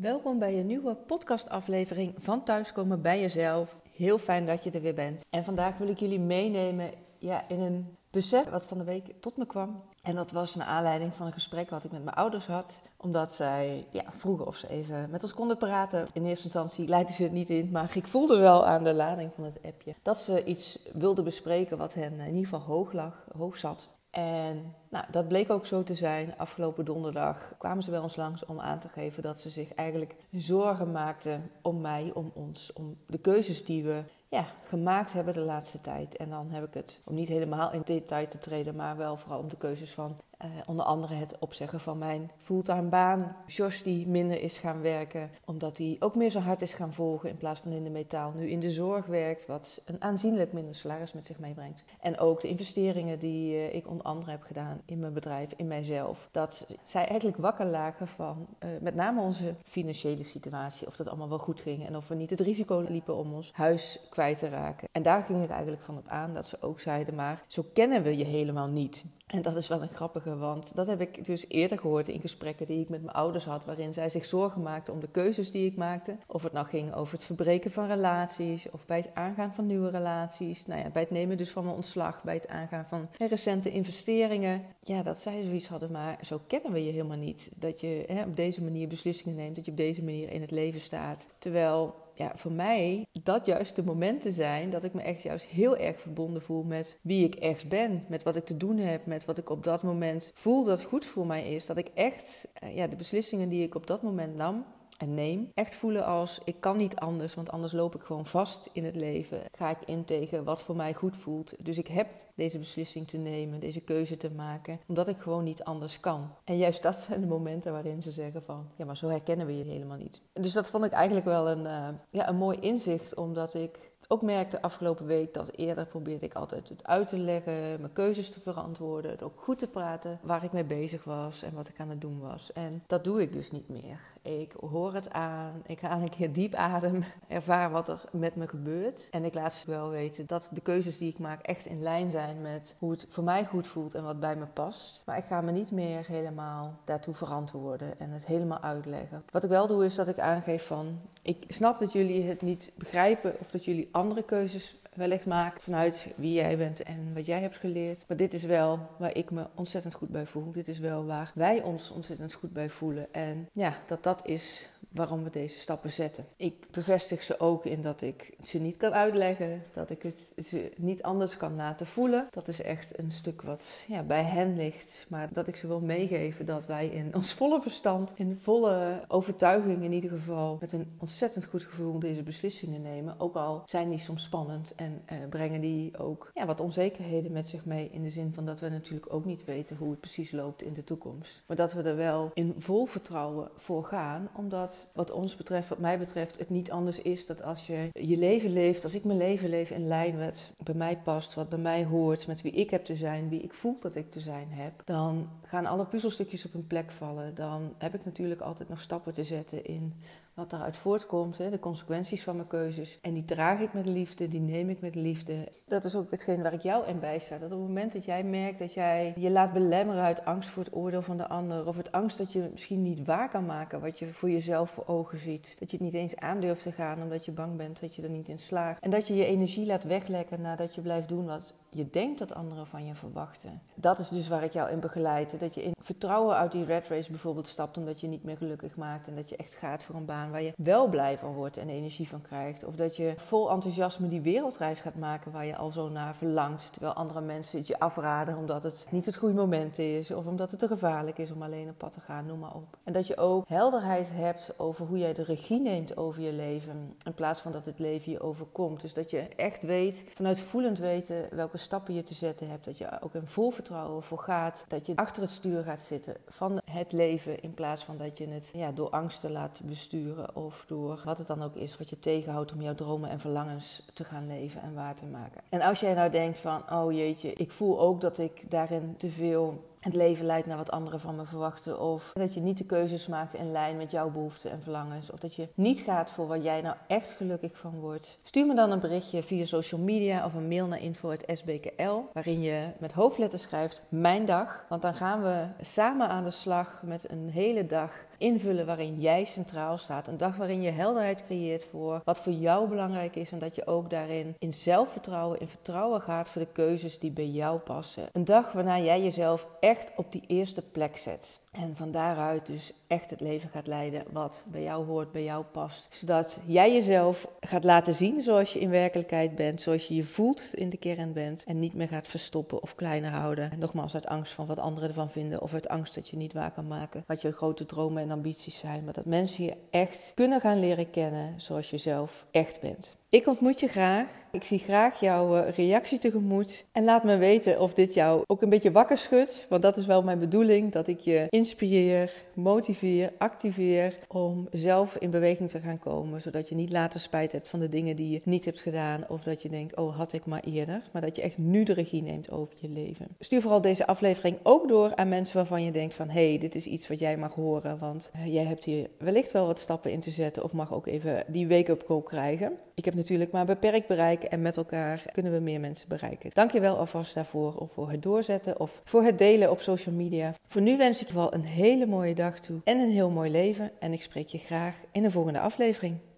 Welkom bij een nieuwe podcastaflevering van Thuiskomen bij Jezelf. Heel fijn dat je er weer bent. En vandaag wil ik jullie meenemen ja, in een besef wat van de week tot me kwam. En dat was naar aanleiding van een gesprek wat ik met mijn ouders had. Omdat zij ja, vroegen of ze even met ons konden praten. In eerste instantie leidden ze het niet in, maar ik voelde wel aan de lading van het appje dat ze iets wilden bespreken wat hen in ieder geval hoog lag, hoog zat. En nou, dat bleek ook zo te zijn. Afgelopen donderdag kwamen ze bij ons langs om aan te geven dat ze zich eigenlijk zorgen maakten om mij, om ons, om de keuzes die we ja, gemaakt hebben de laatste tijd. En dan heb ik het om niet helemaal in detail te treden, maar wel vooral om de keuzes van uh, onder andere het opzeggen van mijn fulltime baan. Jos die minder is gaan werken, omdat hij ook meer zijn hart is gaan volgen in plaats van in de metaal. Nu in de zorg werkt, wat een aanzienlijk minder salaris met zich meebrengt. En ook de investeringen die uh, ik onder andere heb gedaan in mijn bedrijf, in mijzelf. Dat zij eigenlijk wakker lagen van uh, met name onze financiële situatie. Of dat allemaal wel goed ging en of we niet het risico liepen om ons huis kwijt te raken. En daar ging ik eigenlijk van op aan dat ze ook zeiden, maar zo kennen we je helemaal niet. En dat is wel een grappige, want dat heb ik dus eerder gehoord in gesprekken die ik met mijn ouders had, waarin zij zich zorgen maakten om de keuzes die ik maakte. Of het nou ging over het verbreken van relaties, of bij het aangaan van nieuwe relaties. Nou ja, bij het nemen dus van mijn ontslag, bij het aangaan van recente investeringen. Ja, dat zij zoiets hadden, maar zo kennen we je helemaal niet. Dat je hè, op deze manier beslissingen neemt, dat je op deze manier in het leven staat. Terwijl ja, voor mij dat juist de momenten zijn dat ik me echt juist heel erg verbonden voel met wie ik echt ben, met wat ik te doen heb, met wat ik op dat moment voel dat goed voor mij is. Dat ik echt eh, ja, de beslissingen die ik op dat moment nam, en neem. Echt voelen als ik kan niet anders, want anders loop ik gewoon vast in het leven. Ga ik in tegen wat voor mij goed voelt. Dus ik heb deze beslissing te nemen, deze keuze te maken, omdat ik gewoon niet anders kan. En juist dat zijn de momenten waarin ze zeggen van, ja, maar zo herkennen we je helemaal niet. Dus dat vond ik eigenlijk wel een, uh, ja, een mooi inzicht, omdat ik ook merkte afgelopen week dat eerder probeerde ik altijd het uit te leggen, mijn keuzes te verantwoorden, het ook goed te praten waar ik mee bezig was en wat ik aan het doen was. En dat doe ik dus niet meer. Ik hoor het aan, ik haal een keer diep adem, ervaar wat er met me gebeurt. En ik laat ze wel weten dat de keuzes die ik maak echt in lijn zijn met hoe het voor mij goed voelt en wat bij me past. Maar ik ga me niet meer helemaal daartoe verantwoorden en het helemaal uitleggen. Wat ik wel doe is dat ik aangeef van ik snap dat jullie het niet begrijpen of dat jullie andere keuzes wellicht maken vanuit wie jij bent en wat jij hebt geleerd. Maar dit is wel waar ik me ontzettend goed bij voel. Dit is wel waar wij ons ontzettend goed bij voelen. En ja, dat dat is waarom we deze stappen zetten. Ik bevestig ze ook in dat ik ze niet kan uitleggen, dat ik het ze niet anders kan laten voelen. Dat is echt een stuk wat ja, bij hen ligt, maar dat ik ze wil meegeven dat wij in ons volle verstand, in volle overtuiging in ieder geval, met een ontzettend goed gevoel deze beslissingen nemen. Ook al zijn die soms spannend en eh, brengen die ook ja, wat onzekerheden met zich mee in de zin van dat we natuurlijk ook niet weten hoe het precies loopt in de toekomst. Maar dat we er wel in vol vertrouwen voor gaan, omdat wat ons betreft, wat mij betreft, het niet anders is dat als je je leven leeft, als ik mijn leven leef in lijn met bij mij past, wat bij mij hoort, met wie ik heb te zijn, wie ik voel dat ik te zijn heb, dan gaan alle puzzelstukjes op hun plek vallen. Dan heb ik natuurlijk altijd nog stappen te zetten in wat daaruit voortkomt, hè, de consequenties van mijn keuzes. En die draag ik met liefde, die neem ik met liefde. Dat is ook hetgeen waar ik jou in bijsta. Dat op het moment dat jij merkt dat jij je laat belemmeren uit angst voor het oordeel van de ander, of het angst dat je misschien niet waar kan maken wat je voor jezelf voor ogen ziet, dat je het niet eens aandurft te gaan omdat je bang bent dat je er niet in slaagt. En dat je je energie laat weglekken nadat je blijft doen wat je denkt dat anderen van je verwachten. Dat is dus waar ik jou in begeleid. Dat je in vertrouwen uit die red race bijvoorbeeld stapt omdat je niet meer gelukkig maakt. En dat je echt gaat voor een baan waar je wel blij van wordt en energie van krijgt. Of dat je vol enthousiasme die wereldreis gaat maken waar je al zo naar verlangt. Terwijl andere mensen het je afraden omdat het niet het goede moment is. Of omdat het te gevaarlijk is om alleen op pad te gaan, noem maar op. En dat je ook helderheid hebt over hoe jij de regie neemt over je leven. In plaats van dat het leven je overkomt. Dus dat je echt weet, vanuit voelend weten welke stappen je te zetten hebt. Dat je ook in vol vertrouwen voor gaat. Dat je achter het stuur gaat zitten van het leven. In plaats van dat je het ja, door angsten laat besturen. Of door wat het dan ook is wat je tegenhoudt om jouw dromen en verlangens te gaan leven en waar te maken. En als jij nou denkt van, oh jeetje, ik voel ook dat ik daarin te veel het leven leidt naar wat anderen van me verwachten. Of dat je niet de keuzes maakt in lijn met jouw behoeften en verlangens. Of dat je niet gaat voor waar jij nou echt gelukkig van wordt. Stuur me dan een berichtje via social media of een mail naar info.sbkl. Waarin je met hoofdletters schrijft mijn dag. Want dan gaan we samen aan de slag met een hele dag invullen waarin jij centraal staat. Een dag waarin je helderheid creëert voor wat voor jou belangrijk is. En dat je ook daarin in zelfvertrouwen, in vertrouwen gaat voor de keuzes die bij jou passen. Een dag waarna jij jezelf echt op die eerste plek zet. En van daaruit dus echt het leven gaat leiden wat bij jou hoort, bij jou past. Zodat jij jezelf gaat laten zien zoals je in werkelijkheid bent, zoals je je voelt in de kern bent. En niet meer gaat verstoppen of kleiner houden. Nogmaals uit angst van wat anderen ervan vinden of uit angst dat je niet waar kan maken wat je grote dromen en ambities zijn. Maar dat mensen je echt kunnen gaan leren kennen zoals je zelf echt bent. Ik ontmoet je graag. Ik zie graag jouw eh, reactie tegemoet. En laat me weten of dit jou ook een beetje wakker schudt. Want dat is wel mijn bedoeling: dat ik je inspireer, motiveer, activeer om zelf in beweging te gaan komen. Zodat je niet later spijt hebt van de dingen die je niet hebt gedaan. Of dat je denkt: oh, had ik maar eerder. Maar dat je echt nu de regie neemt over je leven. Stuur vooral deze aflevering ook door aan mensen waarvan je denkt: van hé, hey, dit is iets wat jij mag horen. Want eh, jij hebt hier wellicht wel wat stappen in te zetten. Of mag ook even die wake-up call krijgen. Ik heb natuurlijk maar beperkt bereik en met elkaar kunnen we meer mensen bereiken. Dankjewel alvast daarvoor of voor het doorzetten of voor het delen op social media. Voor nu wens ik je wel een hele mooie dag toe en een heel mooi leven en ik spreek je graag in de volgende aflevering.